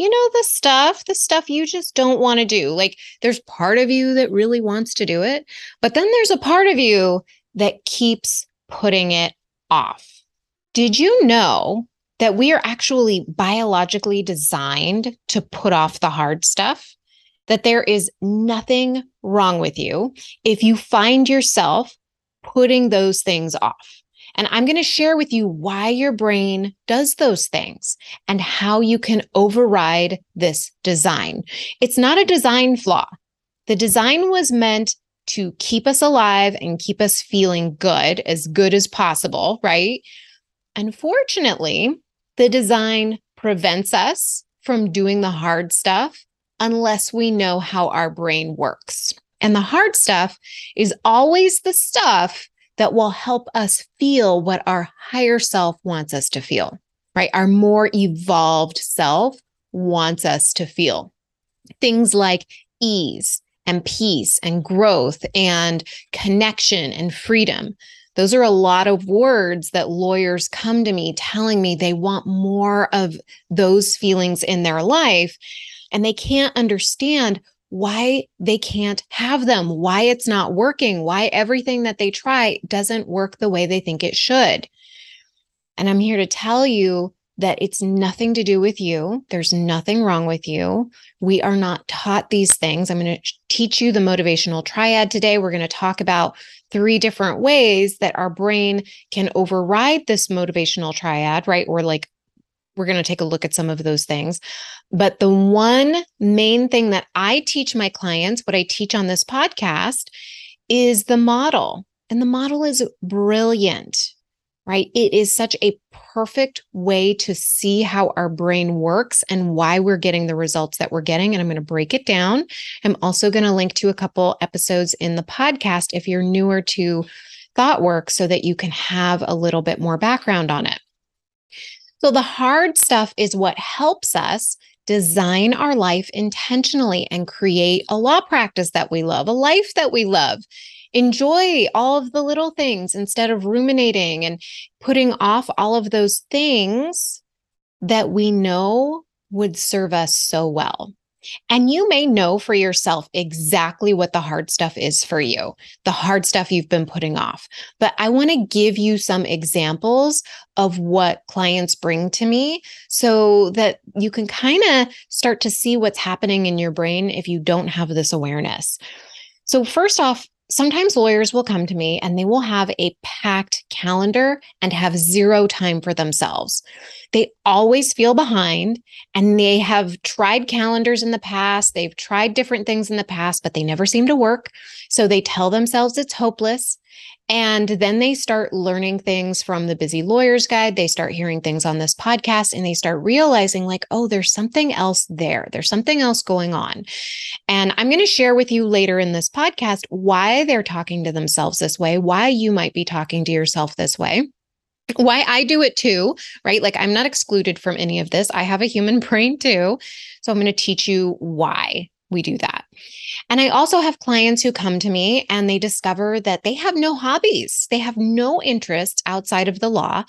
you know, the stuff, the stuff you just don't want to do. Like there's part of you that really wants to do it, but then there's a part of you that keeps putting it off. Did you know that we are actually biologically designed to put off the hard stuff? That there is nothing wrong with you if you find yourself putting those things off. And I'm going to share with you why your brain does those things and how you can override this design. It's not a design flaw. The design was meant to keep us alive and keep us feeling good, as good as possible, right? Unfortunately, the design prevents us from doing the hard stuff unless we know how our brain works. And the hard stuff is always the stuff that will help us feel what our higher self wants us to feel, right? Our more evolved self wants us to feel. Things like ease and peace and growth and connection and freedom. Those are a lot of words that lawyers come to me telling me they want more of those feelings in their life. And they can't understand why they can't have them, why it's not working, why everything that they try doesn't work the way they think it should. And I'm here to tell you that it's nothing to do with you. There's nothing wrong with you. We are not taught these things. I'm going to teach you the motivational triad today. We're going to talk about three different ways that our brain can override this motivational triad, right? Or like we're going to take a look at some of those things. But the one main thing that I teach my clients, what I teach on this podcast, is the model. And the model is brilliant, right? It is such a perfect way to see how our brain works and why we're getting the results that we're getting. And I'm going to break it down. I'm also going to link to a couple episodes in the podcast if you're newer to thought work so that you can have a little bit more background on it. So the hard stuff is what helps us design our life intentionally and create a law practice that we love, a life that we love. Enjoy all of the little things instead of ruminating and putting off all of those things that we know would serve us so well. And you may know for yourself exactly what the hard stuff is for you, the hard stuff you've been putting off. But I want to give you some examples of what clients bring to me so that you can kind of start to see what's happening in your brain if you don't have this awareness. So, first off, sometimes lawyers will come to me and they will have a packed calendar and have zero time for themselves. They always feel behind and they have tried calendars in the past. They've tried different things in the past, but they never seem to work. So they tell themselves it's hopeless. And then they start learning things from the Busy Lawyers Guide. They start hearing things on this podcast and they start realizing, like, oh, there's something else there. There's something else going on. And I'm going to share with you later in this podcast why they're talking to themselves this way, why you might be talking to yourself this way why I do it too, right? Like I'm not excluded from any of this. I have a human brain too. So I'm going to teach you why we do that. And I also have clients who come to me and they discover that they have no hobbies, they have no interest outside of the law,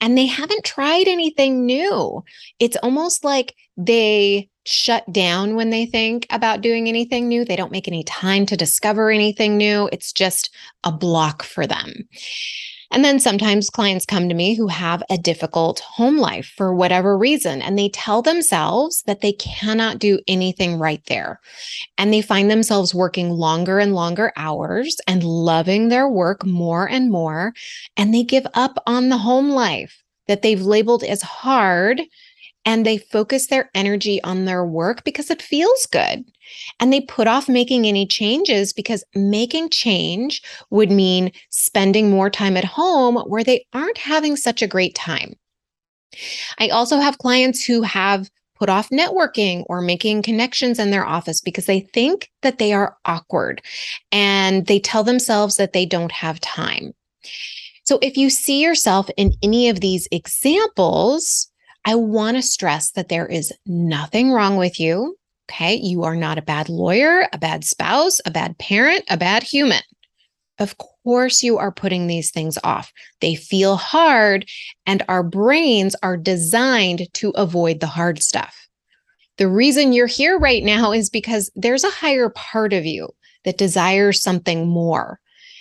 and they haven't tried anything new. It's almost like they shut down when they think about doing anything new. They don't make any time to discover anything new. It's just a block for them. And then sometimes clients come to me who have a difficult home life for whatever reason, and they tell themselves that they cannot do anything right there. And they find themselves working longer and longer hours and loving their work more and more. And they give up on the home life that they've labeled as hard and they focus their energy on their work because it feels good. And they put off making any changes because making change would mean spending more time at home where they aren't having such a great time. I also have clients who have put off networking or making connections in their office because they think that they are awkward and they tell themselves that they don't have time. So if you see yourself in any of these examples, I want to stress that there is nothing wrong with you. Okay. You are not a bad lawyer, a bad spouse, a bad parent, a bad human. Of course, you are putting these things off. They feel hard, and our brains are designed to avoid the hard stuff. The reason you're here right now is because there's a higher part of you that desires something more.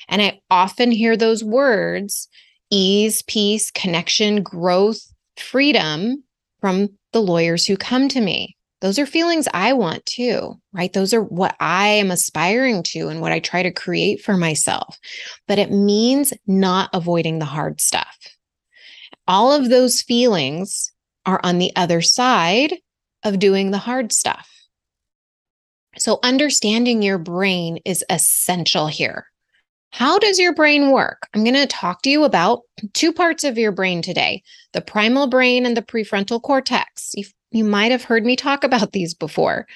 And I often hear those words ease, peace, connection, growth, freedom from the lawyers who come to me. Those are feelings I want too, right? Those are what I am aspiring to and what I try to create for myself. But it means not avoiding the hard stuff. All of those feelings are on the other side of doing the hard stuff. So, understanding your brain is essential here. How does your brain work? I'm going to talk to you about two parts of your brain today the primal brain and the prefrontal cortex. You, you might have heard me talk about these before.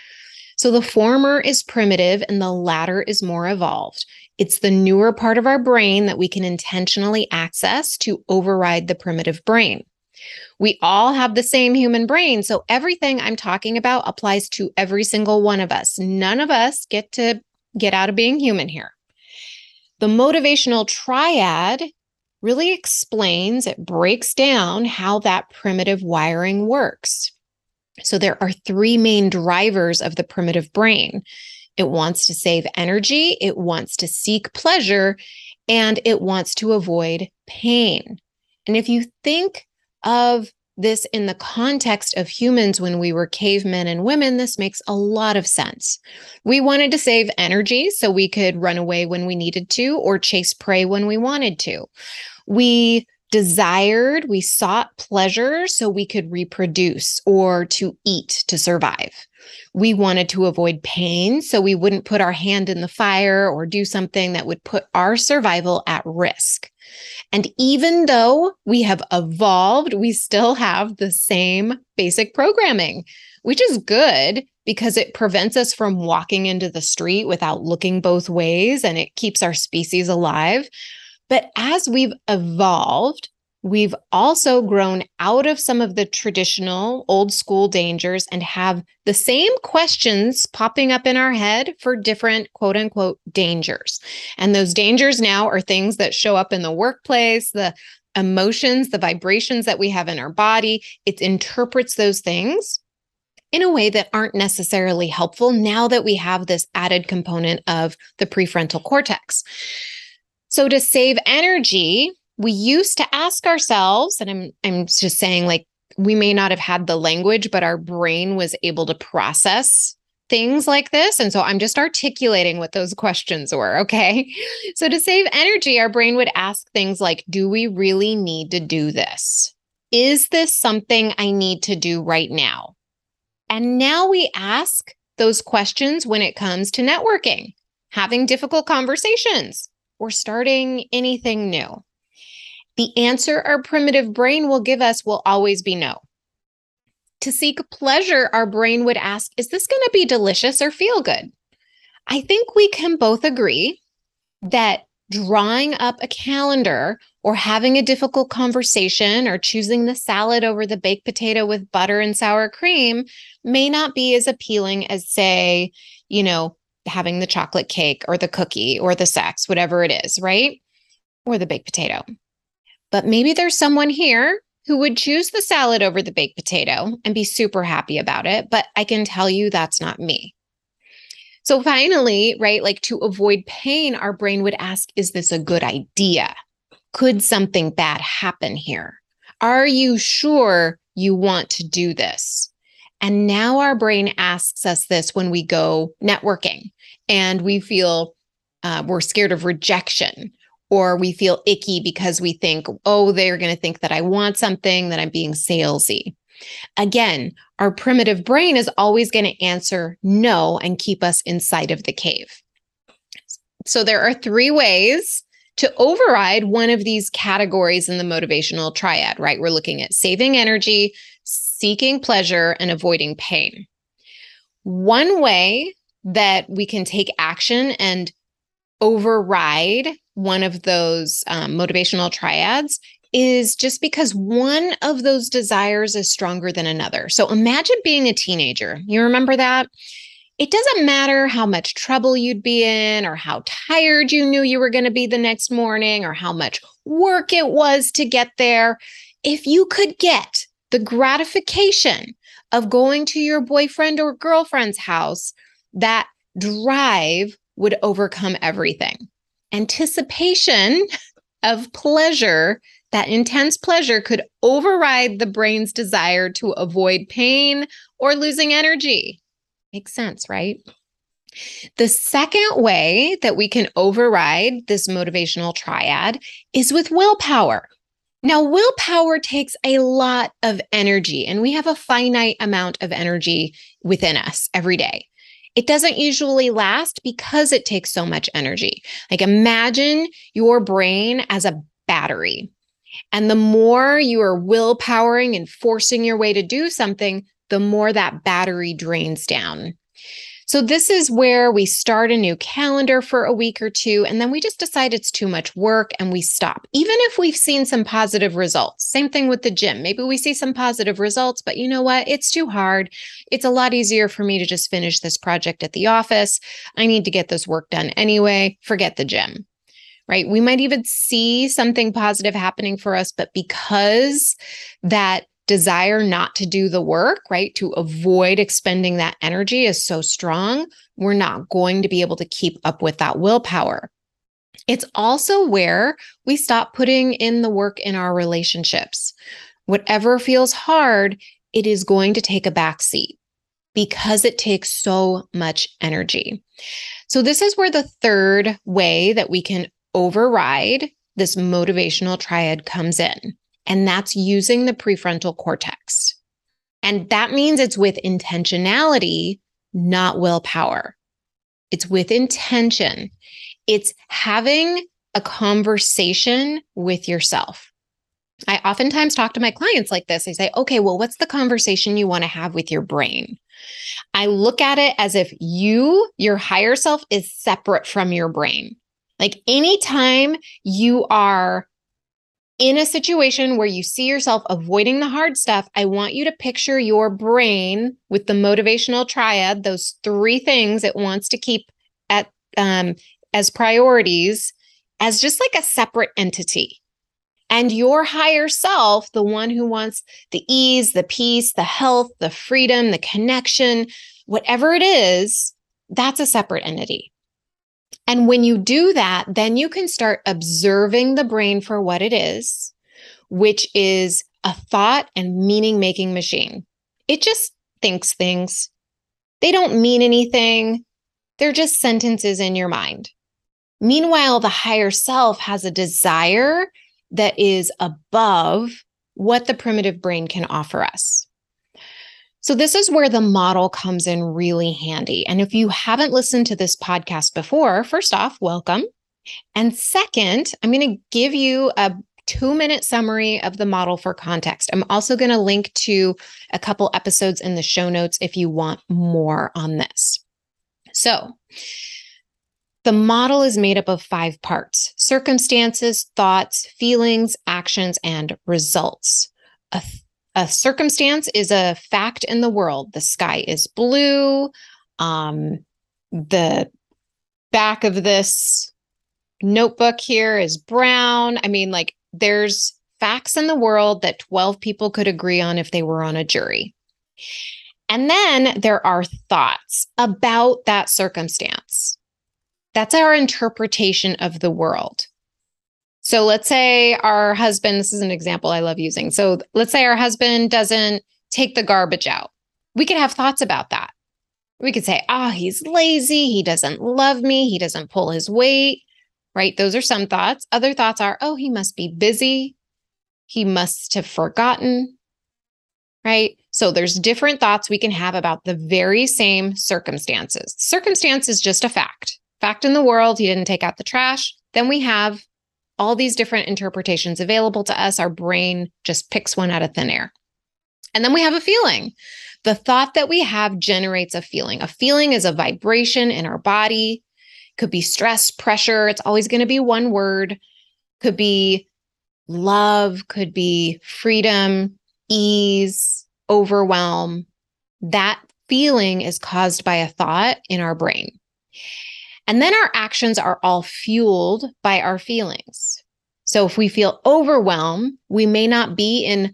So, the former is primitive and the latter is more evolved. It's the newer part of our brain that we can intentionally access to override the primitive brain. We all have the same human brain. So, everything I'm talking about applies to every single one of us. None of us get to get out of being human here. The motivational triad really explains, it breaks down how that primitive wiring works. So there are three main drivers of the primitive brain. It wants to save energy, it wants to seek pleasure, and it wants to avoid pain. And if you think of this in the context of humans when we were cavemen and women, this makes a lot of sense. We wanted to save energy so we could run away when we needed to or chase prey when we wanted to. We desired, we sought pleasure so we could reproduce or to eat to survive. We wanted to avoid pain so we wouldn't put our hand in the fire or do something that would put our survival at risk. And even though we have evolved, we still have the same basic programming, which is good because it prevents us from walking into the street without looking both ways and it keeps our species alive. But as we've evolved, We've also grown out of some of the traditional old school dangers and have the same questions popping up in our head for different quote unquote dangers. And those dangers now are things that show up in the workplace, the emotions, the vibrations that we have in our body. It interprets those things in a way that aren't necessarily helpful now that we have this added component of the prefrontal cortex. So, to save energy, we used to ask ourselves, and I'm I'm just saying like we may not have had the language, but our brain was able to process things like this. And so I'm just articulating what those questions were. Okay. So to save energy, our brain would ask things like Do we really need to do this? Is this something I need to do right now? And now we ask those questions when it comes to networking, having difficult conversations, or starting anything new the answer our primitive brain will give us will always be no. To seek pleasure, our brain would ask, Is this going to be delicious or feel good? I think we can both agree that drawing up a calendar or having a difficult conversation or choosing the salad over the baked potato with butter and sour cream may not be as appealing as, say, you know, having the chocolate cake or the cookie or the sex, whatever it is, right? Or the baked potato. But maybe there's someone here who would choose the salad over the baked potato and be super happy about it. But I can tell you that's not me. So finally, right, like to avoid pain, our brain would ask, is this a good idea? Could something bad happen here? Are you sure you want to do this? And now our brain asks us this when we go networking and we feel uh, we're scared of rejection or we feel icky because we think, oh, they're going to think that I want something, that I'm being salesy. Again, our primitive brain is always going to answer no and keep us inside of the cave. So there are three ways to override one of these categories in the motivational triad, right? We're looking at saving energy, seeking pleasure, and avoiding pain. One way that we can take action and override one of those um, motivational triads is just because one of those desires is stronger than another. So imagine being a teenager. You remember that? It doesn't matter how much trouble you'd be in, or how tired you knew you were going to be the next morning, or how much work it was to get there. If you could get the gratification of going to your boyfriend or girlfriend's house, that drive would overcome everything. Anticipation of pleasure that intense pleasure could override the brain's desire to avoid pain or losing energy. Makes sense, right? The second way that we can override this motivational triad is with willpower. Now, willpower takes a lot of energy, and we have a finite amount of energy within us every day. It doesn't usually last because it takes so much energy. Like, imagine your brain as a battery. And the more you are willpowering and forcing your way to do something, the more that battery drains down. So, this is where we start a new calendar for a week or two, and then we just decide it's too much work and we stop, even if we've seen some positive results. Same thing with the gym. Maybe we see some positive results, but you know what? It's too hard. It's a lot easier for me to just finish this project at the office. I need to get this work done anyway. Forget the gym right? We might even see something positive happening for us, but because that desire not to do the work, right, to avoid expending that energy is so strong, we're not going to be able to keep up with that willpower. It's also where we stop putting in the work in our relationships. Whatever feels hard, it is going to take a back seat because it takes so much energy. So, this is where the third way that we can override this motivational triad comes in, and that's using the prefrontal cortex. And that means it's with intentionality, not willpower. It's with intention. It's having a conversation with yourself. I oftentimes talk to my clients like this. I say, okay, well, what's the conversation you want to have with your brain? I look at it as if you, your higher self, is separate from your brain. Like anytime you are in a situation where you see yourself avoiding the hard stuff, I want you to picture your brain with the motivational triad, those three things it wants to keep at um, as priorities, as just like a separate entity. And your higher self, the one who wants the ease, the peace, the health, the freedom, the connection, whatever it is, that's a separate entity. And when you do that, then you can start observing the brain for what it is, which is a thought and meaning making machine. It just thinks things. They don't mean anything. They're just sentences in your mind. Meanwhile, the higher self has a desire that is above what the primitive brain can offer us. So, this is where the model comes in really handy. And if you haven't listened to this podcast before, first off, welcome. And second, I'm going to give you a two minute summary of the model for context. I'm also going to link to a couple episodes in the show notes if you want more on this. So, the model is made up of five parts circumstances, thoughts, feelings, actions, and results. A a circumstance is a fact in the world. The sky is blue. Um, the back of this notebook here is brown. I mean, like, there's facts in the world that 12 people could agree on if they were on a jury. And then there are thoughts about that circumstance. That's our interpretation of the world. So let's say our husband, this is an example I love using. So let's say our husband doesn't take the garbage out. We could have thoughts about that. We could say, oh, he's lazy. He doesn't love me. He doesn't pull his weight, right? Those are some thoughts. Other thoughts are, oh, he must be busy. He must have forgotten, right? So there's different thoughts we can have about the very same circumstances. Circumstance is just a fact. Fact in the world, he didn't take out the trash. Then we have all these different interpretations available to us. Our brain just picks one out of thin air. And then we have a feeling. The thought that we have generates a feeling. A feeling is a vibration in our body, could be stress, pressure. It's always going to be one word, could be love, could be freedom, ease, overwhelm. That feeling is caused by a thought in our brain. And then our actions are all fueled by our feelings. So if we feel overwhelmed, we may not be in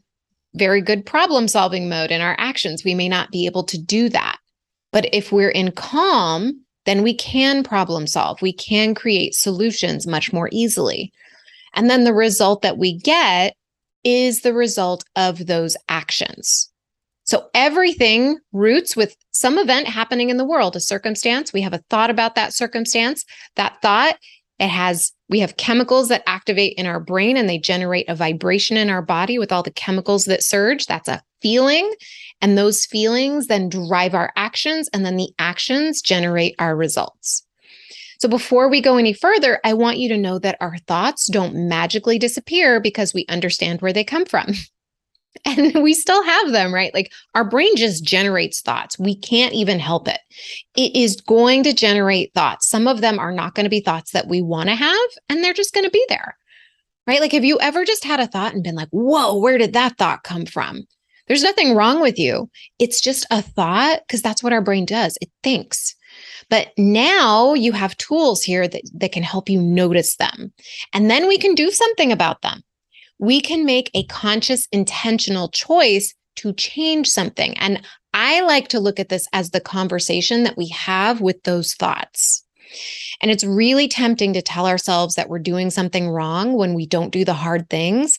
very good problem solving mode in our actions. We may not be able to do that. But if we're in calm, then we can problem solve. We can create solutions much more easily. And then the result that we get is the result of those actions. So everything roots with some event happening in the world, a circumstance. We have a thought about that circumstance. That thought, it has, we have chemicals that activate in our brain and they generate a vibration in our body with all the chemicals that surge. That's a feeling. And those feelings then drive our actions, and then the actions generate our results. So before we go any further, I want you to know that our thoughts don't magically disappear because we understand where they come from. and we still have them, right? Like our brain just generates thoughts. We can't even help it. It is going to generate thoughts. Some of them are not going to be thoughts that we want to have, and they're just going to be there, right? Like, have you ever just had a thought and been like, whoa, where did that thought come from? There's nothing wrong with you. It's just a thought because that's what our brain does. It thinks. But now you have tools here that, that can help you notice them. And then we can do something about them we can make a conscious, intentional choice to change something. And I like to look at this as the conversation that we have with those thoughts. And it's really tempting to tell ourselves that we're doing something wrong when we don't do the hard things.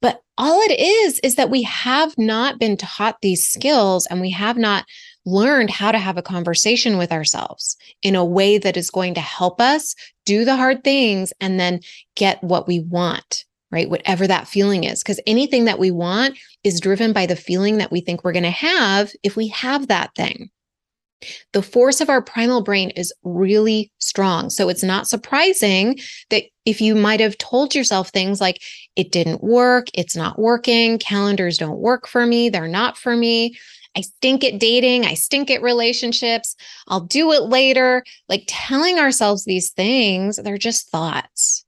But all it is, is that we have not been taught these skills and we have not learned how to have a conversation with ourselves in a way that is going to help us do the hard things and then get what we want right? Whatever that feeling is, because anything that we want is driven by the feeling that we think we're going to have if we have that thing. The force of our primal brain is really strong. So it's not surprising that if you might have told yourself things like, it didn't work, it's not working, calendars don't work for me, they're not for me. I stink at dating. I stink at relationships. I'll do it later. Like telling ourselves these things, they're just thoughts.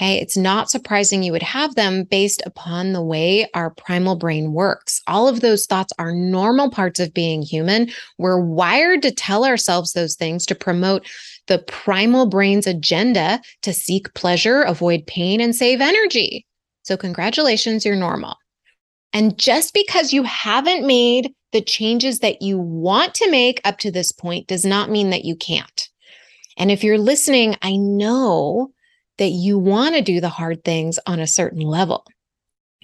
Okay. It's not surprising you would have them based upon the way our primal brain works. All of those thoughts are normal parts of being human. We're wired to tell ourselves those things to promote the primal brain's agenda to seek pleasure, avoid pain, and save energy. So, congratulations, you're normal. And just because you haven't made the changes that you want to make up to this point does not mean that you can't. And if you're listening, I know that you want to do the hard things on a certain level.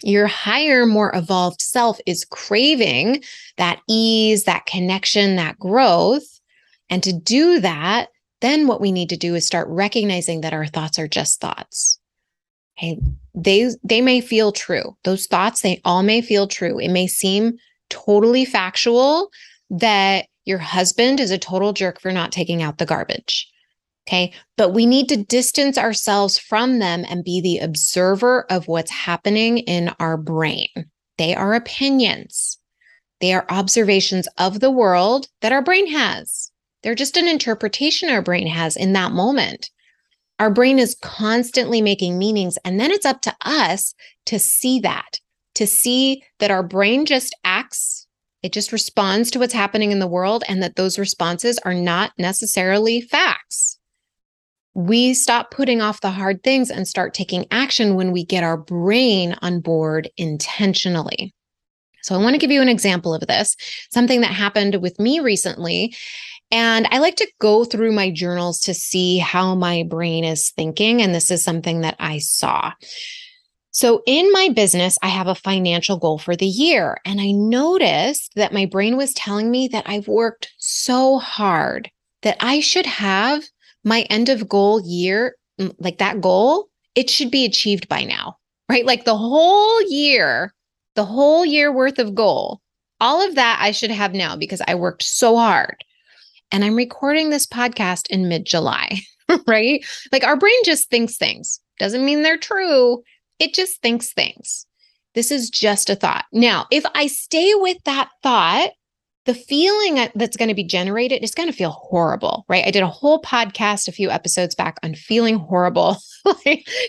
Your higher, more evolved self is craving that ease, that connection, that growth. And to do that, then what we need to do is start recognizing that our thoughts are just thoughts. Okay. They, they may feel true. Those thoughts, they all may feel true. It may seem totally factual that your husband is a total jerk for not taking out the garbage. Okay. But we need to distance ourselves from them and be the observer of what's happening in our brain. They are opinions, they are observations of the world that our brain has. They're just an interpretation our brain has in that moment. Our brain is constantly making meanings, and then it's up to us to see that, to see that our brain just acts, it just responds to what's happening in the world, and that those responses are not necessarily facts we stop putting off the hard things and start taking action when we get our brain on board intentionally. So, I want to give you an example of this, something that happened with me recently. And I like to go through my journals to see how my brain is thinking. And this is something that I saw. So, in my business, I have a financial goal for the year. And I noticed that my brain was telling me that I've worked so hard that I should have my end of goal year, like that goal, it should be achieved by now, right? Like the whole year, the whole year worth of goal all of that I should have now because I worked so hard. And I'm recording this podcast in mid July, right? Like our brain just thinks things. Doesn't mean they're true. It just thinks things. This is just a thought. Now, if I stay with that thought, the feeling that's going to be generated is going to feel horrible, right? I did a whole podcast a few episodes back on feeling horrible.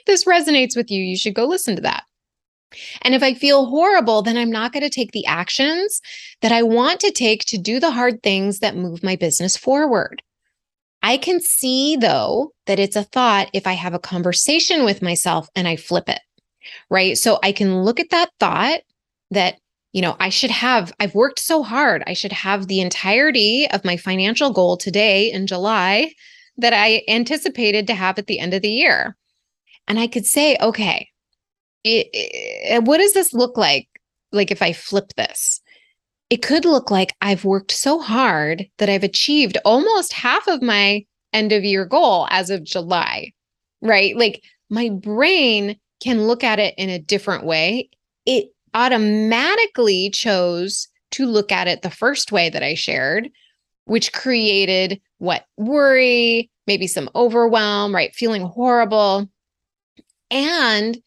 this resonates with you. You should go listen to that. And if I feel horrible, then I'm not going to take the actions that I want to take to do the hard things that move my business forward. I can see, though, that it's a thought if I have a conversation with myself and I flip it, right? So I can look at that thought that, you know, I should have, I've worked so hard. I should have the entirety of my financial goal today in July that I anticipated to have at the end of the year. And I could say, okay, it, it, what does this look like? Like if I flip this, it could look like I've worked so hard that I've achieved almost half of my end of year goal as of July, right? Like my brain can look at it in a different way. It automatically chose to look at it the first way that I shared, which created what worry, maybe some overwhelm, right? Feeling horrible. And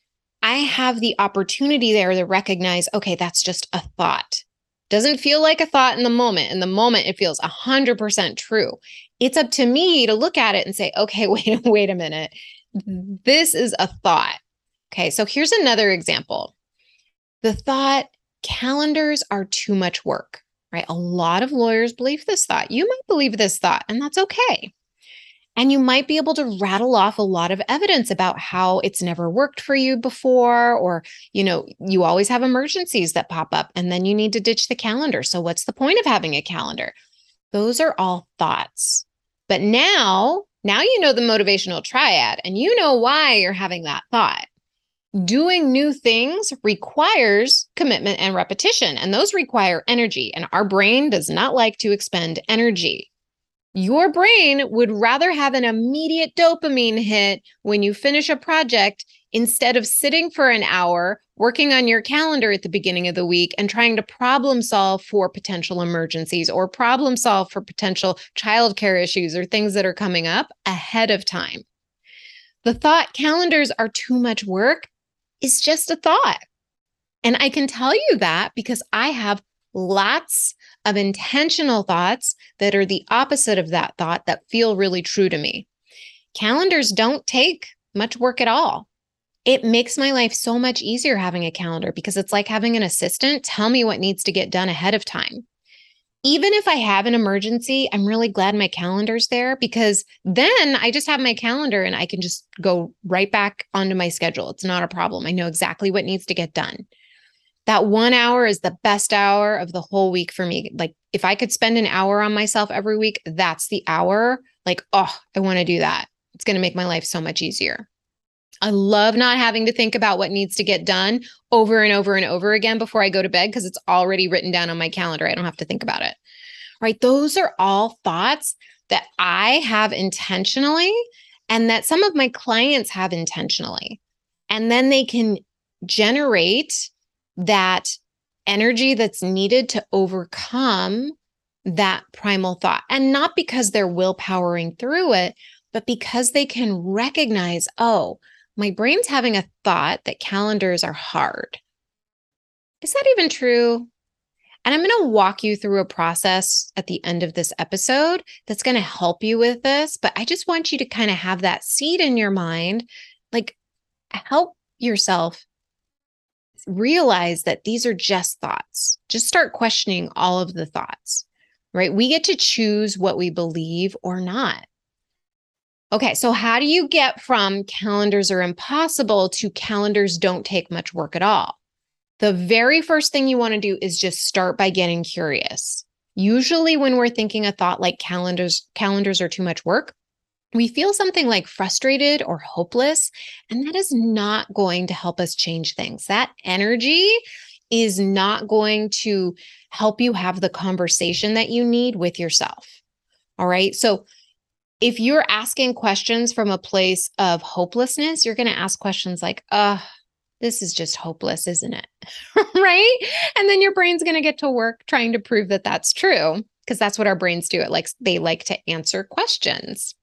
I have the opportunity there to recognize, okay, that's just a thought. Doesn't feel like a thought in the moment. In the moment, it feels 100% true. It's up to me to look at it and say, okay, wait, wait a minute. This is a thought. Okay, so here's another example. The thought calendars are too much work, right? A lot of lawyers believe this thought. You might believe this thought, and that's okay. And you might be able to rattle off a lot of evidence about how it's never worked for you before, or, you know, you always have emergencies that pop up and then you need to ditch the calendar. So, what's the point of having a calendar? Those are all thoughts. But now, now you know the motivational triad and you know why you're having that thought. Doing new things requires commitment and repetition, and those require energy. And our brain does not like to expend energy. Your brain would rather have an immediate dopamine hit when you finish a project instead of sitting for an hour working on your calendar at the beginning of the week and trying to problem solve for potential emergencies or problem solve for potential childcare issues or things that are coming up ahead of time. The thought calendars are too much work is just a thought. And I can tell you that because I have lots of intentional thoughts that are the opposite of that thought that feel really true to me. Calendars don't take much work at all. It makes my life so much easier having a calendar because it's like having an assistant tell me what needs to get done ahead of time. Even if I have an emergency, I'm really glad my calendar's there because then I just have my calendar and I can just go right back onto my schedule. It's not a problem. I know exactly what needs to get done that one hour is the best hour of the whole week for me. Like if I could spend an hour on myself every week, that's the hour. Like, oh, I want to do that. It's going to make my life so much easier. I love not having to think about what needs to get done over and over and over again before I go to bed because it's already written down on my calendar. I don't have to think about it. Right. Those are all thoughts that I have intentionally and that some of my clients have intentionally. And then they can generate that energy that's needed to overcome that primal thought. And not because they're willpowering through it, but because they can recognize, oh, my brain's having a thought that calendars are hard. Is that even true? And I'm going to walk you through a process at the end of this episode that's going to help you with this. But I just want you to kind of have that seed in your mind, like help yourself realize that these are just thoughts. Just start questioning all of the thoughts, right? We get to choose what we believe or not. Okay, so how do you get from calendars are impossible to calendars don't take much work at all? The very first thing you want to do is just start by getting curious. Usually when we're thinking a thought like calendars calendars are too much work, we feel something like frustrated or hopeless, and that is not going to help us change things. That energy is not going to help you have the conversation that you need with yourself. All right. So, if you're asking questions from a place of hopelessness, you're going to ask questions like, uh, this is just hopeless, isn't it? right? And then your brain's going to get to work trying to prove that that's true because that's what our brains do. It likes they like to answer questions.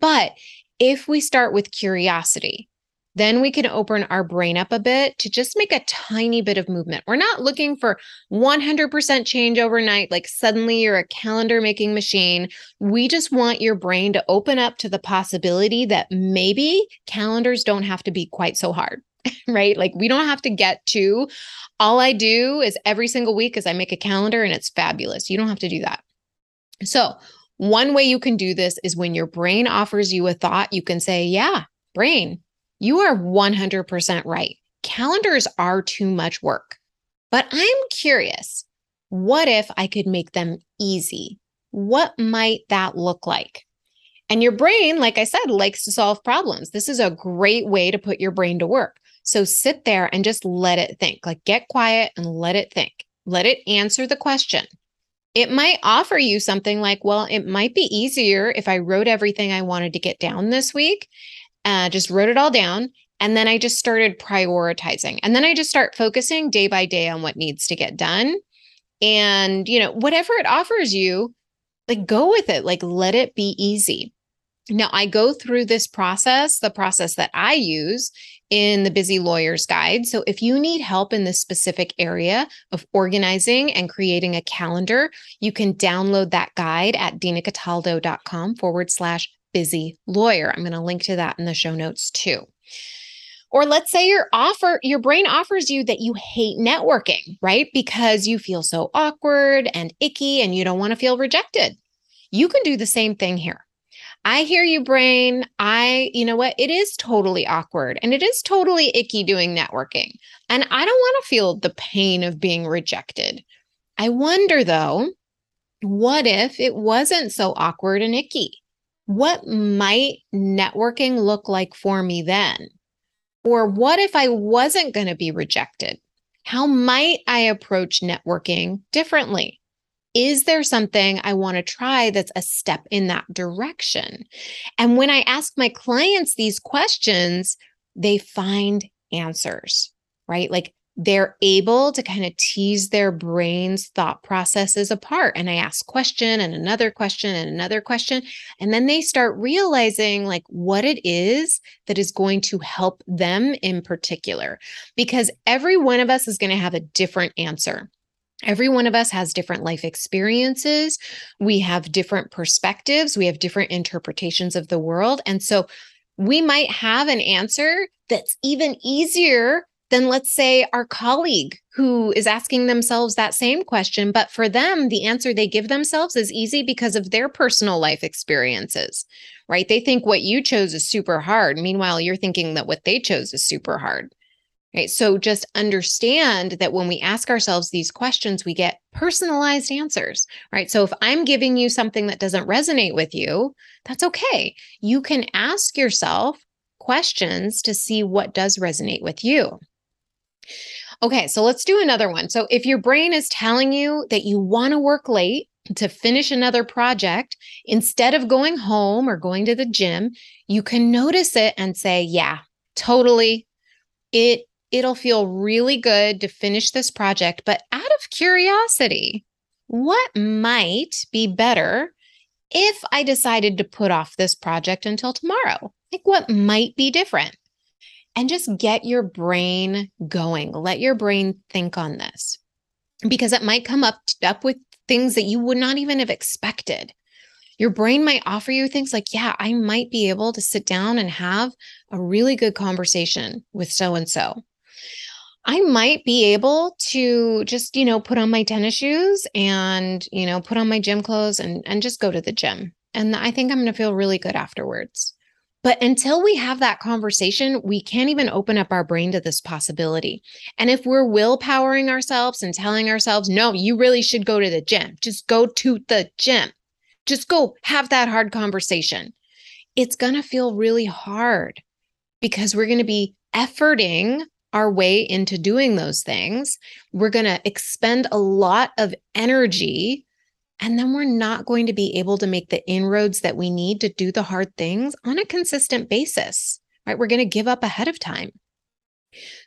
But if we start with curiosity, then we can open our brain up a bit to just make a tiny bit of movement. We're not looking for 100% change overnight, like suddenly you're a calendar making machine. We just want your brain to open up to the possibility that maybe calendars don't have to be quite so hard. right? Like we don't have to get to all I do is every single week is I make a calendar and it's fabulous. You don't have to do that. So, one way you can do this is when your brain offers you a thought, you can say, Yeah, brain, you are 100% right. Calendars are too much work. But I'm curious what if I could make them easy? What might that look like? And your brain, like I said, likes to solve problems. This is a great way to put your brain to work. So sit there and just let it think, like get quiet and let it think. Let it answer the question. It might offer you something like, well, it might be easier if I wrote everything I wanted to get down this week, uh, just wrote it all down. And then I just started prioritizing. And then I just start focusing day by day on what needs to get done. And, you know, whatever it offers you, like go with it, like let it be easy. Now, I go through this process, the process that I use in the Busy Lawyer's Guide. So, if you need help in this specific area of organizing and creating a calendar, you can download that guide at dinacataldo.com forward slash busy lawyer. I'm going to link to that in the show notes too. Or let's say your offer, your brain offers you that you hate networking, right? Because you feel so awkward and icky and you don't want to feel rejected. You can do the same thing here. I hear you, brain. I, you know what? It is totally awkward and it is totally icky doing networking. And I don't want to feel the pain of being rejected. I wonder though, what if it wasn't so awkward and icky? What might networking look like for me then? Or what if I wasn't going to be rejected? How might I approach networking differently? is there something I want to try that's a step in that direction? And when I ask my clients these questions, they find answers, right? Like they're able to kind of tease their brain's thought processes apart. And I ask question and another question and another question. And then they start realizing like what it is that is going to help them in particular, because every one of us is going to have a different answer. Every one of us has different life experiences. We have different perspectives. We have different interpretations of the world. And so we might have an answer that's even easier than, let's say, our colleague who is asking themselves that same question. But for them, the answer they give themselves is easy because of their personal life experiences, right? They think what you chose is super hard. Meanwhile, you're thinking that what they chose is super hard. Right. So just understand that when we ask ourselves these questions, we get personalized answers. Right. So if I'm giving you something that doesn't resonate with you, that's okay. You can ask yourself questions to see what does resonate with you. Okay. So let's do another one. So if your brain is telling you that you want to work late, to finish another project, instead of going home or going to the gym, you can notice it and say, Yeah, totally. It it'll feel really good to finish this project. But out of curiosity, what might be better if I decided to put off this project until tomorrow? Like, what might be different? And just get your brain going. Let your brain think on this because it might come up, up with things that you would not even have expected. Your brain might offer you things like, yeah, I might be able to sit down and have a really good conversation with so and so. I might be able to just, you know, put on my tennis shoes and, you know, put on my gym clothes and and just go to the gym. And I think I'm going to feel really good afterwards. But until we have that conversation, we can't even open up our brain to this possibility. And if we're willpowering ourselves and telling ourselves, no, you really should go to the gym, just go to the gym, just go have that hard conversation, it's going to feel really hard because we're going to be efforting our way into doing those things. We're going to expend a lot of energy and then we're not going to be able to make the inroads that we need to do the hard things on a consistent basis, right? We're going to give up ahead of time.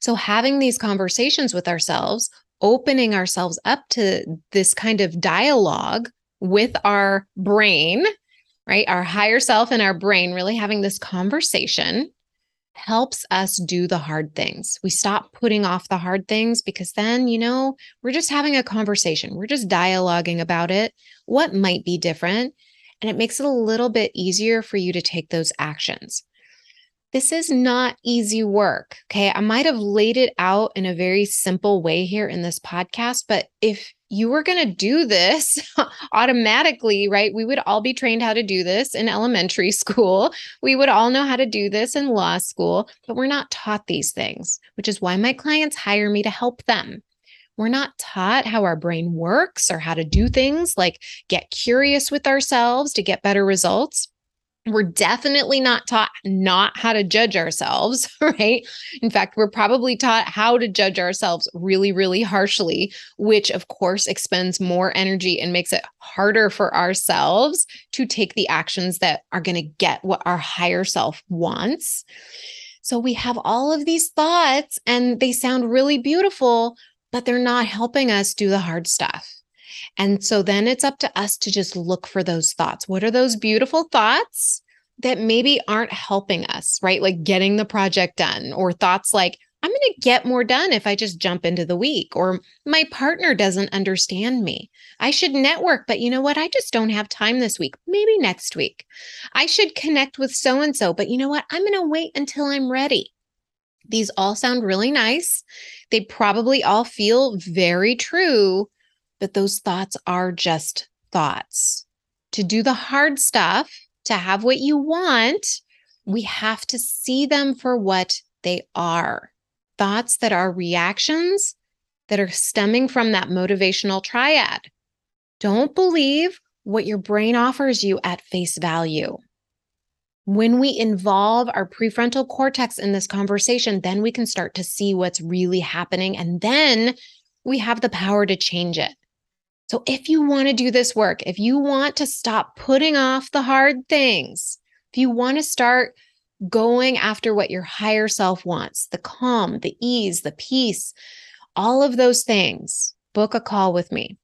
So, having these conversations with ourselves opening ourselves up to this kind of dialogue with our brain, right? Our higher self and our brain really having this conversation helps us do the hard things. We stop putting off the hard things because then, you know, we're just having a conversation. We're just dialoguing about it, what might be different. And it makes it a little bit easier for you to take those actions. This is not easy work. Okay. I might have laid it out in a very simple way here in this podcast, but if you were going to do this automatically, right? We would all be trained how to do this in elementary school. We would all know how to do this in law school, but we're not taught these things, which is why my clients hire me to help them. We're not taught how our brain works or how to do things like get curious with ourselves to get better results we're definitely not taught not how to judge ourselves, right? In fact, we're probably taught how to judge ourselves really, really harshly, which of course expends more energy and makes it harder for ourselves to take the actions that are going to get what our higher self wants. So we have all of these thoughts and they sound really beautiful, but they're not helping us do the hard stuff. And so then it's up to us to just look for those thoughts. What are those beautiful thoughts that maybe aren't helping us, right? Like getting the project done, or thoughts like, I'm going to get more done if I just jump into the week, or my partner doesn't understand me. I should network, but you know what? I just don't have time this week. Maybe next week. I should connect with so and so, but you know what? I'm going to wait until I'm ready. These all sound really nice. They probably all feel very true, but those thoughts are just thoughts. To do the hard stuff, to have what you want, we have to see them for what they are thoughts that are reactions that are stemming from that motivational triad. Don't believe what your brain offers you at face value. When we involve our prefrontal cortex in this conversation, then we can start to see what's really happening. And then we have the power to change it. So, if you want to do this work, if you want to stop putting off the hard things, if you want to start going after what your higher self wants the calm, the ease, the peace, all of those things, book a call with me.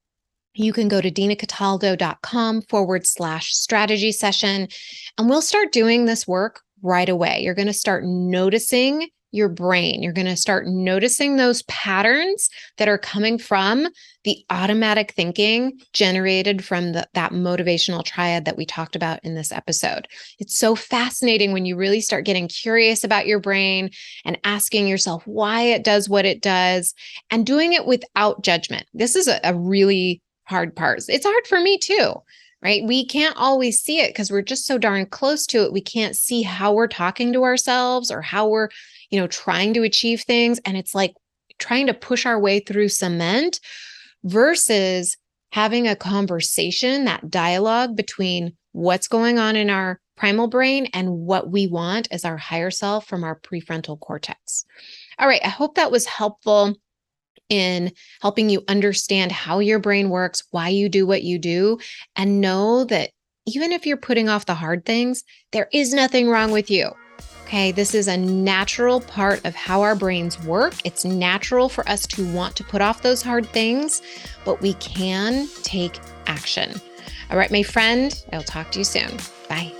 You can go to dinacataldo.com forward slash strategy session, and we'll start doing this work right away. You're going to start noticing your brain. You're going to start noticing those patterns that are coming from the automatic thinking generated from the, that motivational triad that we talked about in this episode. It's so fascinating when you really start getting curious about your brain and asking yourself why it does what it does and doing it without judgment. This is a, a really hard part. It's hard for me too right? We can't always see it because we're just so darn close to it. We can't see how we're talking to ourselves or how we're you know, trying to achieve things. And it's like trying to push our way through cement versus having a conversation, that dialogue between what's going on in our primal brain and what we want as our higher self from our prefrontal cortex. All right, I hope that was helpful in helping you understand how your brain works, why you do what you do, and know that even if you're putting off the hard things, there is nothing wrong with you. Okay, this is a natural part of how our brains work. It's natural for us to want to put off those hard things, but we can take action. All right, my friend, I'll talk to you soon. Bye.